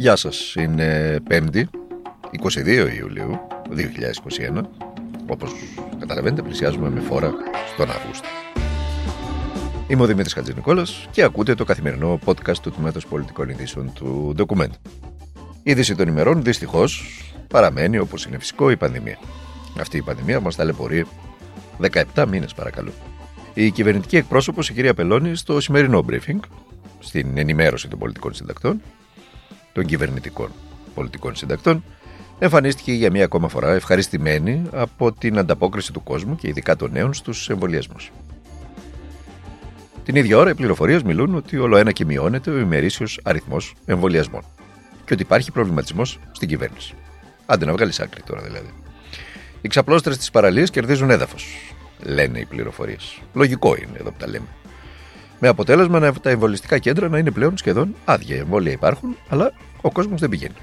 Γεια σας, είναι 5η, 22 Ιουλίου 2021. Όπως καταλαβαίνετε πλησιάζουμε με φόρα στον Αύγουστο. Είμαι ο Δημήτρης Χατζηνικόλας και ακούτε το καθημερινό podcast του Τμήματος Πολιτικών Ειδήσεων του Document. Η είδηση των ημερών δυστυχώς παραμένει όπως είναι φυσικό η πανδημία. Αυτή η πανδημία μας ταλαιπωρεί 17 μήνες παρακαλώ. Η κυβερνητική εκπρόσωπος, η κυρία Πελώνη, στο σημερινό briefing, στην ενημέρωση των πολιτικών συντακτών, των κυβερνητικών πολιτικών συντακτών, εμφανίστηκε για μία ακόμα φορά ευχαριστημένη από την ανταπόκριση του κόσμου και ειδικά των νέων στους εμβολιασμούς. Την ίδια ώρα, οι πληροφορίες μιλούν ότι όλο ένα και μειώνεται ο ημερήσιος αριθμός εμβολιασμών και ότι υπάρχει προβληματισμός στην κυβέρνηση. Άντε να βγάλεις άκρη τώρα δηλαδή. Οι ξαπλώστρες της παραλίας κερδίζουν έδαφος, λένε οι πληροφορίες. Λογικό είναι εδώ που τα λέμε. Με αποτέλεσμα να τα εμβολιστικά κέντρα να είναι πλέον σχεδόν άδεια. Εμβόλια υπάρχουν, αλλά ο κόσμος δεν πηγαίνει.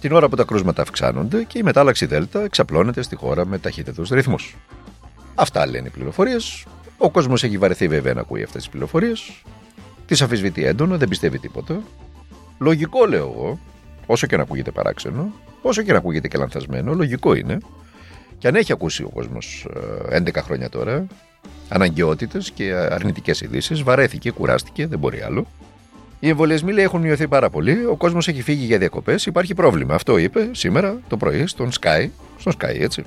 Την ώρα που τα κρούσματα αυξάνονται και η μετάλλαξη Δέλτα εξαπλώνεται στη χώρα με ταχύτερου ρυθμούς. Αυτά λένε οι πληροφορίες. Ο κόσμος έχει βαρεθεί βέβαια να ακούει αυτές τις πληροφορίες. Τις αφισβητεί έντονα, δεν πιστεύει τίποτα. Λογικό λέω εγώ, όσο και να ακούγεται παράξενο, όσο και να ακούγεται και λανθασμένο, λογικό είναι. Και αν έχει ακούσει ο κόσμος 11 ε, χρόνια τώρα, αναγκαιότητες και αρνητικές ειδήσεις, βαρέθηκε, κουράστηκε, δεν μπορεί άλλο. Οι εμβολιασμοί λέει έχουν μειωθεί πάρα πολύ. Ο κόσμος έχει φύγει για διακοπές. Υπάρχει πρόβλημα. Αυτό είπε σήμερα το πρωί στον Sky. Στον Sky, έτσι.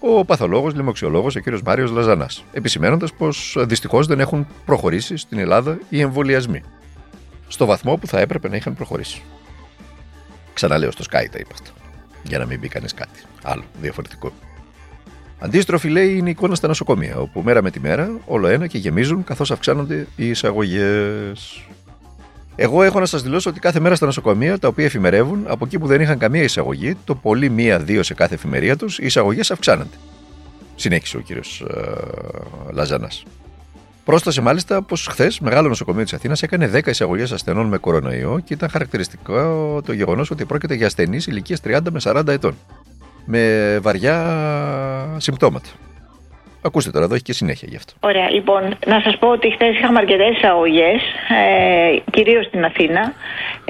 Ο παθολόγος, λοιμοξιολόγος, ο κύριος Μάριος Λαζανάς. Επισημένοντα πως δυστυχώς δεν έχουν προχωρήσει στην Ελλάδα οι εμβολιασμοί. Στο βαθμό που θα έπρεπε να είχαν προχωρήσει. Ξαναλέω στο Sky τα είπα αυτά. Για να μην μπει κανείς κάτι άλλο διαφορετικό. Αντίστροφη λέει είναι η εικόνα στα νοσοκομεία, όπου μέρα με τη μέρα όλο ένα και γεμίζουν καθώς αυξάνονται οι εισαγωγές. Εγώ έχω να σας δηλώσω ότι κάθε μέρα στα νοσοκομεία, τα οποία εφημερεύουν, από εκεί που δεν είχαν καμία εισαγωγή, το πολύ μία-δύο σε κάθε εφημερία τους, οι εισαγωγές αυξάνονται. Συνέχισε ο κύριος ε, Λαζανάς. Πρόσθεσε μάλιστα πως χθες μεγάλο νοσοκομείο της Αθήνας έκανε 10 εισαγωγές ασθενών με κορονοϊό και ήταν χαρακτηριστικό το γεγονός ότι πρόκειται για ασθενείς ηλικίας 30 με 40 ετών. Με βαριά συμπτώματα. Ακούστε τώρα, εδώ έχει και συνέχεια γι' αυτό. Ωραία, λοιπόν, να σας πω ότι χθες είχαμε αρκετές εισαγωγέ, ε, κυρίως στην Αθήνα.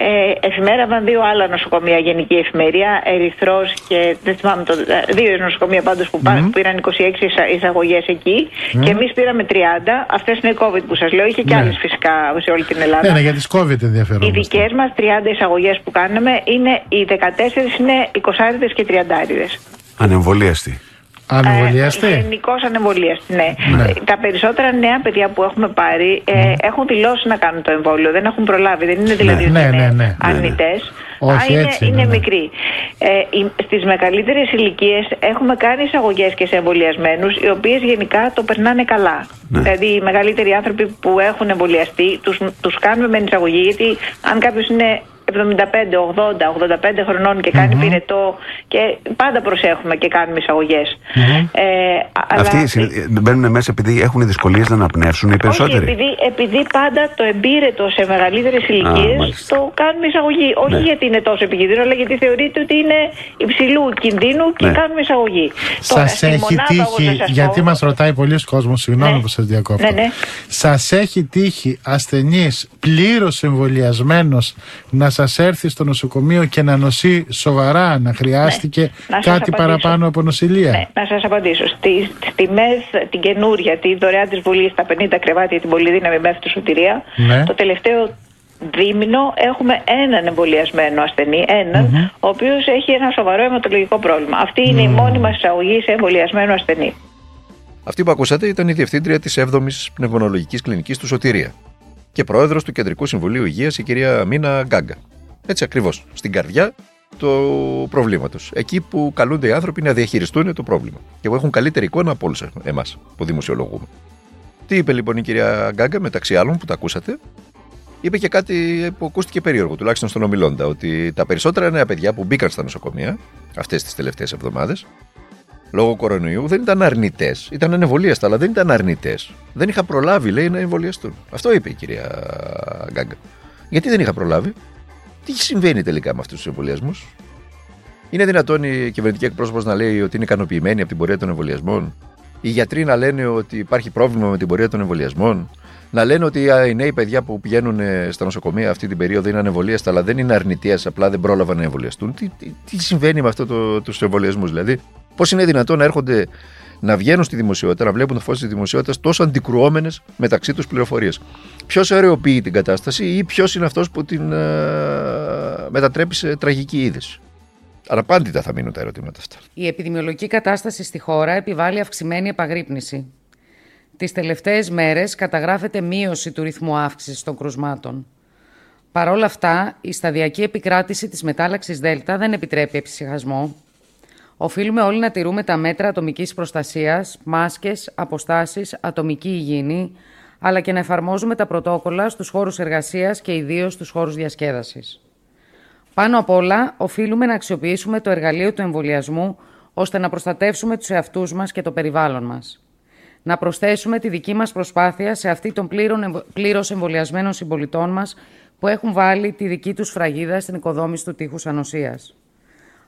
Ε, εφημέραβαν δύο άλλα νοσοκομεία, Γενική Εφημερία, Ερυθρός και δεν θυμάμαι το. Ε, δύο νοσοκομεία πάντως που mm. πήραν 26 εισαγωγές εκεί mm. και εμείς πήραμε 30. Αυτές είναι οι COVID που σας λέω. Είχε και ναι. άλλες φυσικά σε όλη την Ελλάδα. Ναι, ναι για τις COVID ενδιαφέρον. Οι δικές μας 30 εισαγωγές που κάναμε είναι οι 14 είναι 20 και 30. Ανεμβολίαστη. Ανεμβολιαστή. Ε, Γενικώς ανεμβολιαστή, ναι. ναι. Τα περισσότερα νέα παιδιά που έχουμε πάρει ε, ναι. έχουν δηλώσει να κάνουν το εμβόλιο. Δεν έχουν προλάβει. Δεν είναι δηλαδή ναι, ναι, ναι, ναι. αρνητές. Όχι, είναι, έτσι, είναι ναι, ναι. μικροί. Ε, Στις μεγαλύτερες ηλικίες έχουμε κάνει εισαγωγές και σε εμβολιασμένους, οι οποίες γενικά το περνάνε καλά. Ναι. Δηλαδή, οι μεγαλύτεροι άνθρωποι που έχουν εμβολιαστεί, του κάνουμε με εισαγωγή, γιατί αν κάποιος είναι 75, 80, 85 χρονών και κάνει mm-hmm. πυρετό και πάντα προσέχουμε και κάνουμε εισαγωγές. Mm-hmm. Ε, Αυτοί αλλά... μπαίνουν μέσα επειδή έχουν δυσκολίες να αναπνεύσουν οι περισσότεροι. Όχι, επειδή, επειδή πάντα το εμπύρετο σε μεγαλύτερες ηλικίες το κάνουμε εισαγωγή. Όχι ναι. γιατί είναι τόσο επικίνδυνο, αλλά γιατί θεωρείται ότι είναι υψηλού κινδύνου και ναι. κάνουμε εισαγωγή. Σας έχει τύχει, γιατί μας ρωτάει πολλοί κόσμος, συγγνώμη ναι. που σας διακόπτω. Ναι, ναι. Σας έχει τύχει ασθενή πλήρως εμβολιασμένος να σας έρθει στο νοσοκομείο και να νοσεί σοβαρά, να χρειάστηκε ναι. κάτι παραπάνω από νοσηλεία. Ναι, να σας απαντήσω. Στη, στη ΜΕΘ, την καινούρια, τη δωρεά της Βουλής, τα 50 κρεβάτια, την πολυδύναμη ΜΕΘ του Σωτηρία, Ναι. το τελευταίο δίμηνο έχουμε έναν εμβολιασμένο ασθενή, έναν, ο οποίος έχει ένα σοβαρό αιματολογικό πρόβλημα. Αυτή είναι η μόνη μας εισαγωγή σε εμβολιασμένο ασθενή. Αυτή που ακούσατε ήταν η διευθύντρια της 7η Πνευμονολογικής Κλινικής του Σωτηρία και πρόεδρος του Κεντρικού Συμβουλίου Υγείας, η κυρία Μίνα Γκάγκα. Έτσι ακριβώς, στην καρδιά του προβλήματος. Εκεί που καλούνται οι άνθρωποι να διαχειριστούν το πρόβλημα και που έχουν καλύτερη εικόνα από όλους εμάς που δημοσιολογούμε. Τι είπε λοιπόν η κυρία Γκάγκα, μεταξύ άλλων που τα ακούσατε, είπε και κάτι που ακούστηκε περίεργο, τουλάχιστον στον ομιλώντα, ότι τα περισσότερα νέα παιδιά που μπήκαν στα νοσοκομεία αυτές τις τελευταίες εβδομάδες, λόγω κορονοϊού, δεν ήταν αρνητές. Ήταν ανεβολίαστα, αλλά δεν ήταν αρνητές. Δεν είχα προλάβει, λέει, να εμβολιαστούν. Αυτό είπε η κυρία Γκάγκα. Γιατί δεν είχα προλάβει, τι συμβαίνει τελικά με αυτούς τους εμβολιασμούς, Είναι δυνατόν η κυβερνητική εκπρόσωπος να λέει ότι είναι ικανοποιημένη από την πορεία των εμβολιασμών, οι γιατροί να λένε ότι υπάρχει πρόβλημα με την πορεία των εμβολιασμών, να λένε ότι οι νέοι παιδιά που πηγαίνουν ε, στα νοσοκομεία αυτή την περίοδο είναι ανεμβολίαστα, αλλά δεν είναι αρνητές, απλά δεν πρόλαβαν να εμβολιαστούν; Τι, τι, τι συμβαίνει με αυτό το, τους εμβολιασμούς, δηλαδή; Πώς είναι δυνατόν να έρχονται να βγαίνουν στη δημοσιότητα, να βλέπουν το φως της δημοσιότητας τόσο αντικρουόμενες μεταξύ τους πληροφορίες; Ποιος αεροποιεί την κατάσταση ή ποιος είναι αυτός που την ε, μετατρέπει σε τραγική είδηση; Αναπάντητα θα μείνουν τα ερωτήματα αυτά. Η επιδημιολογική κατάσταση στη χώρα επιβάλλει αυξημένη επαγρύπνηση. Τις τελευταίες μέρες καταγράφεται μείωση του ρυθμού αύξησης των κρουσμάτων. Παρ' όλα αυτά, η σταδιακή επικράτηση της μετάλλαξης ΔΕΛΤΑ δεν επιτρέπει εψυχασμό. Οφείλουμε όλοι να τηρούμε τα μέτρα ατομικής προστασίας, μάσκες, αποστάσεις, ατομική υγιεινή, αλλά και να εφαρμόζουμε τα πρωτόκολλα στους χώρους εργασίας και ιδίως στους χώρους διασκέδασης. Πάνω απ' όλα, οφείλουμε να αξιοποιήσουμε το εργαλείο του εμβολιασμού ώστε να προστατεύσουμε τους εαυτούς μας και το περιβάλλον μας. Να προσθέσουμε τη δική μας προσπάθεια σε αυτή των πλήρως εμβολιασμένων συμπολιτών μας που έχουν βάλει τη δική τους φραγίδα στην οικοδόμηση του τείχους ανοσίας.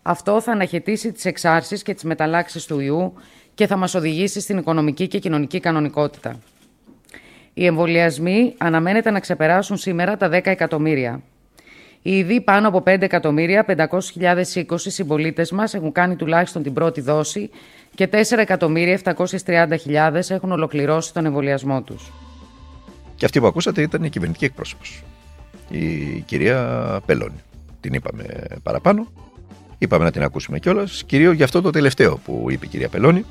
Αυτό θα αναχαιτήσει τις εξάρσεις και τις μεταλλάξεις του ιού και θα μας οδηγήσει στην οικονομική και κοινωνική κανονικότητα. Οι εμβολιασμοί αναμένεται να ξεπεράσουν σήμερα τα 10 εκατομμύρια. Ήδη πάνω από 5 εκατομμύρια 500.020 συμπολίτες μας έχουν κάνει τουλάχιστον την πρώτη δόση και 4.730.000 έχουν ολοκληρώσει τον εμβολιασμό τους. Και αυτή που ακούσατε ήταν η κυβερνητική εκπρόσωπος, η κυρία Πελώνη. Την είπαμε παραπάνω. Είπαμε να την ακούσουμε κιόλας, κυρίως για αυτό το τελευταίο που είπε η κυρία Πελώνη,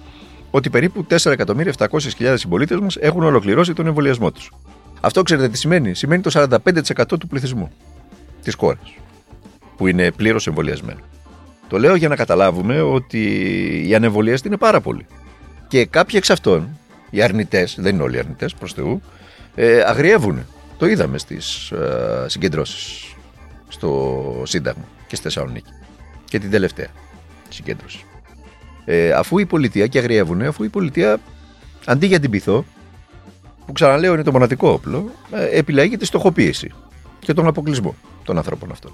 ότι περίπου 4.700.000 συμπολίτες μας έχουν ολοκληρώσει τον εμβολιασμό τους. Αυτό ξέρετε τι σημαίνει; Σημαίνει το 45% του πληθυσμού της χώρας που είναι πλήρως εμβολιασμένο. Το λέω για να καταλάβουμε ότι οι ανεμβολίαστοι είναι πάρα πολλοί. Και κάποιοι εξ αυτών, οι αρνητές, δεν είναι όλοι οι αρνητές προς Θεού, ε, αγριεύουν. Το είδαμε στις ε, συγκεντρώσεις στο Σύνταγμα και στη Θεσσαλονίκη. Και την τελευταία συγκέντρωση. Ε, αφού η πολιτεία, και αγριεύουν, αφού η πολιτεία αντί για την πυθό, που ξαναλέω είναι το μοναδικό όπλο, ε, επιλέγει τη στοχοποίηση και τον αποκλεισμό των ανθρώπων αυτών.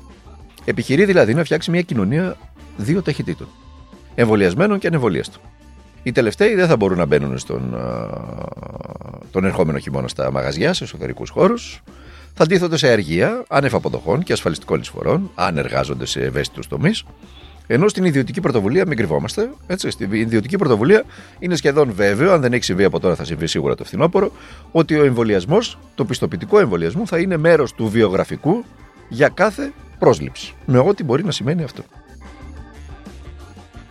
Επιχειρεί δηλαδή να φτιάξει μια κοινωνία δύο ταχυτήτων. Εμβολιασμένων και ανεμβολίαστων. Οι τελευταίοι δεν θα μπορούν να μπαίνουν στον τον ερχόμενο χειμώνα στα μαγαζιά, σε εσωτερικούς χώρους. Θα αντίθονται σε αργία, άνευ αποδοχών και ασφαλιστικών εισφορών, αν εργάζονται σε ευαίσθητους τομείς. Ενώ στην ιδιωτική πρωτοβουλία, μην κρυβόμαστε, έτσι, στην ιδιωτική πρωτοβουλία είναι σχεδόν βέβαιο, αν δεν έχει συμβεί από τώρα θα συμβεί σίγουρα το φθινόπωρο, ότι ο εμβολιασμός, το πιστοποιητικό εμβολιασμό θα είναι μέρος του βιογραφικού για κάθε πρόσληψη. Με ό,τι μπορεί να σημαίνει αυτό.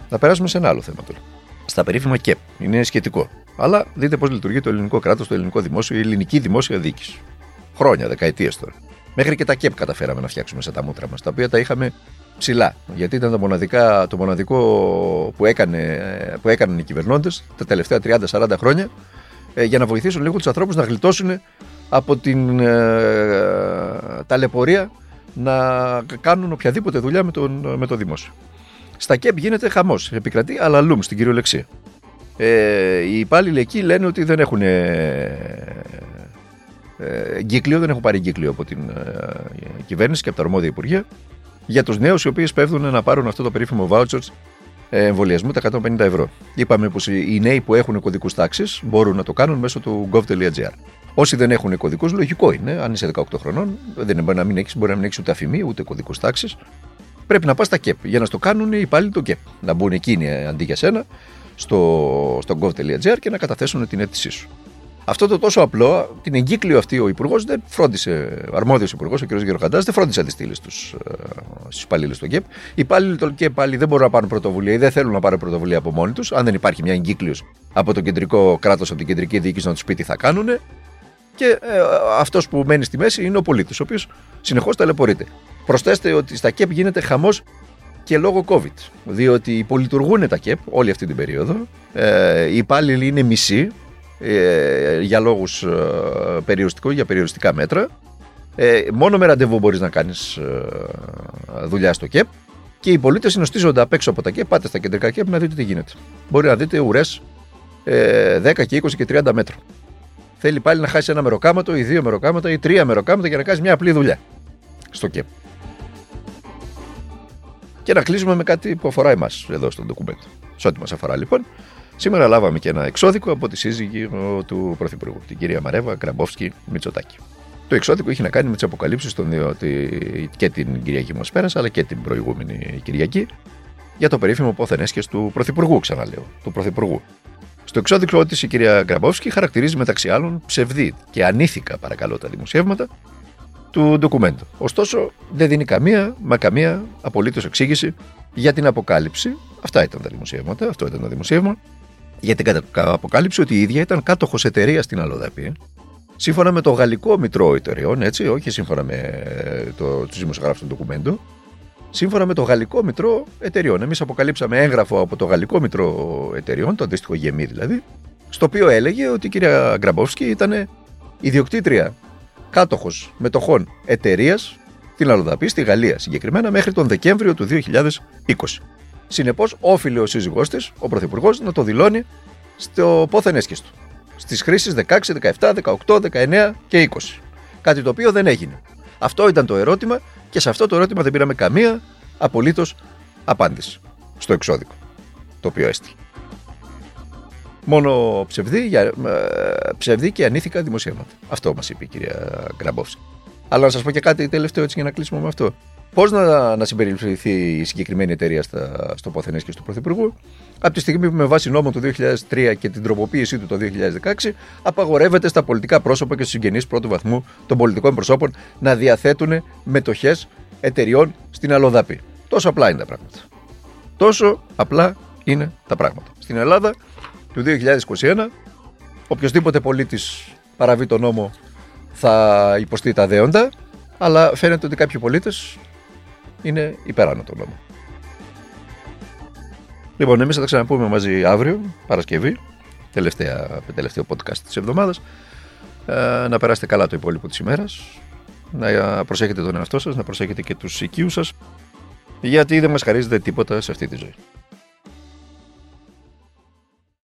Να περάσουμε σε ένα άλλο θέμα τώρα. Στα περίφημα ΚΕΠ. Είναι σχετικό. Αλλά δείτε πώς λειτουργεί το ελληνικό κράτος, το ελληνικό δημόσιο, η ελληνική δημόσια διοίκηση. Χρόνια, δεκαετίες τώρα. Μέχρι και τα ΚΕΠ καταφέραμε να φτιάξουμε σε τα μούτρα μας, τα οποία τα είχαμε ψηλά. Γιατί ήταν το, μοναδικά, το μοναδικό που, έκανε, που έκαναν οι κυβερνώντες τα τελευταία 30-40 χρόνια ε, για να βοηθήσουν λίγο τους ανθρώπους να γλιτώσουν από την ε, ταλαιπωρία να κάνουν οποιαδήποτε δουλειά με, τον, με το δημόσιο. Στα ΚΕΠ γίνεται χαμός. Επικρατεί αλαλούμ στην κυριολεξία. Ε, οι υπάλληλοι εκεί λένε ότι δεν έχουν ε, ε, δεν έχουν πάρει εγκύκλιο από την ε, κυβέρνηση και από τα αρμόδια υπουργεία για τους νέους οι οποίοι σπέβδουν να πάρουν αυτό το περίφημο vouchers ε, εμβολιασμού τα 150 ευρώ. Είπαμε πως οι νέοι που έχουν κωδικούς τάξης μπορούν να το κάνουν μέσω του gov.gr. Όσοι δεν έχουν κωδικούς, λογικό είναι. Αν είσαι 18 χρονών, δεν μπορεί να μην έχεις, μπορεί να μην έχεις ούτε αφημί, ούτε κωδικούς τάξης. Πρέπει να πας στα ΚΕΠ. Για να στο κάνουν οι υπάλληλοι του ΚΕΠ. Να μπουν εκείνοι αντί για σένα στο, στο gov.gr και να καταθέσουν την αίτησή σου. Αυτό το τόσο απλό, την εγκύκλιο αυτή ο Υπουργός δεν φρόντισε, αρμόδιος Υπουργός, ο κ. Γεροχαντά, δεν φρόντισε να τη στείλει στους ε, υπαλλήλους του ΚΕΠ. Οι υπάλληλοι του ΚΕΠ πάλι δεν μπορούν να πάρουν πρωτοβουλία ή δεν θέλουν να πάρουν πρωτοβουλία από μόνοι τους, αν δεν υπάρχει μια εγκύκλιος από το κεντρικό κράτος, από την κεντρική διοίκηση να τους πει τι θα κάνουν. Και ε, αυτός που μένει στη μέση είναι ο πολίτης, ο οποίος συνεχώς ταλαιπωρείται. Προσθέστε ότι στα ΚΕΠ γίνεται χαμός και λόγω COVID. Διότι υπολειτουργούν τα ΚΕΠ όλη αυτή την περίοδο. Ε, οι υπάλληλοι είναι μισοί ε, για λόγους ε, περιοριστικού, για περιοριστικά μέτρα. Ε, μόνο με ραντεβού μπορείς να κάνεις ε, δουλειά στο ΚΕΠ. Και οι πολίτες συνοστίζονται απ' έξω από τα ΚΕΠ. Πάτε στα κεντρικά ΚΕΠ να δείτε τι γίνεται. Μπορεί να δείτε ουρές ε, 10 και 20 και 30 μέτρων. Θέλει πάλι να χάσει ένα μεροκάματο ή δύο μεροκάματα ή τρία μεροκάματα για να κάνεις μια απλή δουλειά στο ΚΕΠ. Και να κλείσουμε με κάτι που αφορά εμάς εδώ στο ντοκουμέντο. Σε ό,τι μας αφορά λοιπόν, Σήμερα λάβαμε και ένα εξώδικο από τη σύζυγη του Πρωθυπουργού, την κυρία Μαρέβα Κραμπόφσκι Μητσοτάκη. Το εξώδικο έχει να κάνει με τις αποκαλύψεις των δύο, και την Κυριακή που μας πέρασε, αλλά και την προηγούμενη Κυριακή, για το περίφημο πόθεν έσχε του Πρωθυπουργού, ξαναλέω. Του Πρωθυπουργού. Στο εξώδικο της η κυρία Γκραμπόφσκι χαρακτηρίζει μεταξύ άλλων ψευδή και ανήθικα, παρακαλώ, τα δημοσιεύματα του ντοκουμέντου. Ωστόσο, δεν δίνει καμία, μα καμία απολύτως εξήγηση για την αποκάλυψη. Αυτά ήταν τα δημοσιεύματα, αυτό ήταν το δημοσίευμα. Για την αποκάλυψη ότι η ίδια ήταν κάτοχος εταιρείας στην Αλοδαπή, σύμφωνα με το γαλλικό μητρό εταιρεών, έτσι, όχι σύμφωνα με ε, το, τους δημοσιογράφους του ντοκουμέντου, σύμφωνα με το γαλλικό μητρό εταιρεών. Εμείς αποκαλύψαμε έγγραφο από το γαλλικό μητρό εταιρεών, το αντίστοιχο γεμί δηλαδή, στο οποίο έλεγε ότι η κυρία Γκραμπόφσκι ήταν ιδιοκτήτρια κάτοχος μετοχών εταιρείας στην Αλοδαπή, στη Γαλλία συγκεκριμένα, μέχρι τον Δεκέμβριο του 2020. Συνεπώς, όφιλε ο σύζυγός της, ο Πρωθυπουργός, να το δηλώνει στο πόθεν έσχεστο. Στις χρήσεις 16, 17, 18, 19 και 20. Κάτι το οποίο δεν έγινε. Αυτό ήταν το ερώτημα και σε αυτό το ερώτημα δεν πήραμε καμία απολύτως απάντηση στο εξώδικο το οποίο έστειλε. Μόνο ψευδή, ε, ψευδή και ανήθικα δημοσιεύματα. Αυτό μας είπε η κυρία Γκραμπόφσκι. Αλλά να σας πω και κάτι τελευταίο έτσι για να κλείσουμε με αυτό. Πώς να, να συμπεριληφθεί η συγκεκριμένη εταιρεία στα, στο ποθενέ και στο Πρωθυπουργού, από τη στιγμή που με βάση νόμο του 2003 και την τροποποίησή του το 2016, απαγορεύεται στα πολιτικά πρόσωπα και στους συγγενείς πρώτου βαθμού των πολιτικών προσώπων να διαθέτουν μετοχές εταιριών στην Αλοδαπή. Τόσο απλά είναι τα πράγματα. Τόσο απλά είναι τα πράγματα. Στην Ελλάδα του 2021, οποιοδήποτε πολίτης παραβεί τον νόμο θα υποστεί τα δέοντα, αλλά φαίνεται ότι κάποιοι πολίτες είναι υπεράνω τον νόμο. Λοιπόν, εμείς θα τα ξαναπούμε μαζί αύριο, Παρασκευή, τελευταία, τελευταίο podcast της εβδομάδας. Ε, να περάσετε καλά το υπόλοιπο της ημέρας. Να προσέχετε τον εαυτό σας, να προσέχετε και τους οικείου σας. Γιατί δεν μας χαρίζεται τίποτα σε αυτή τη ζωή.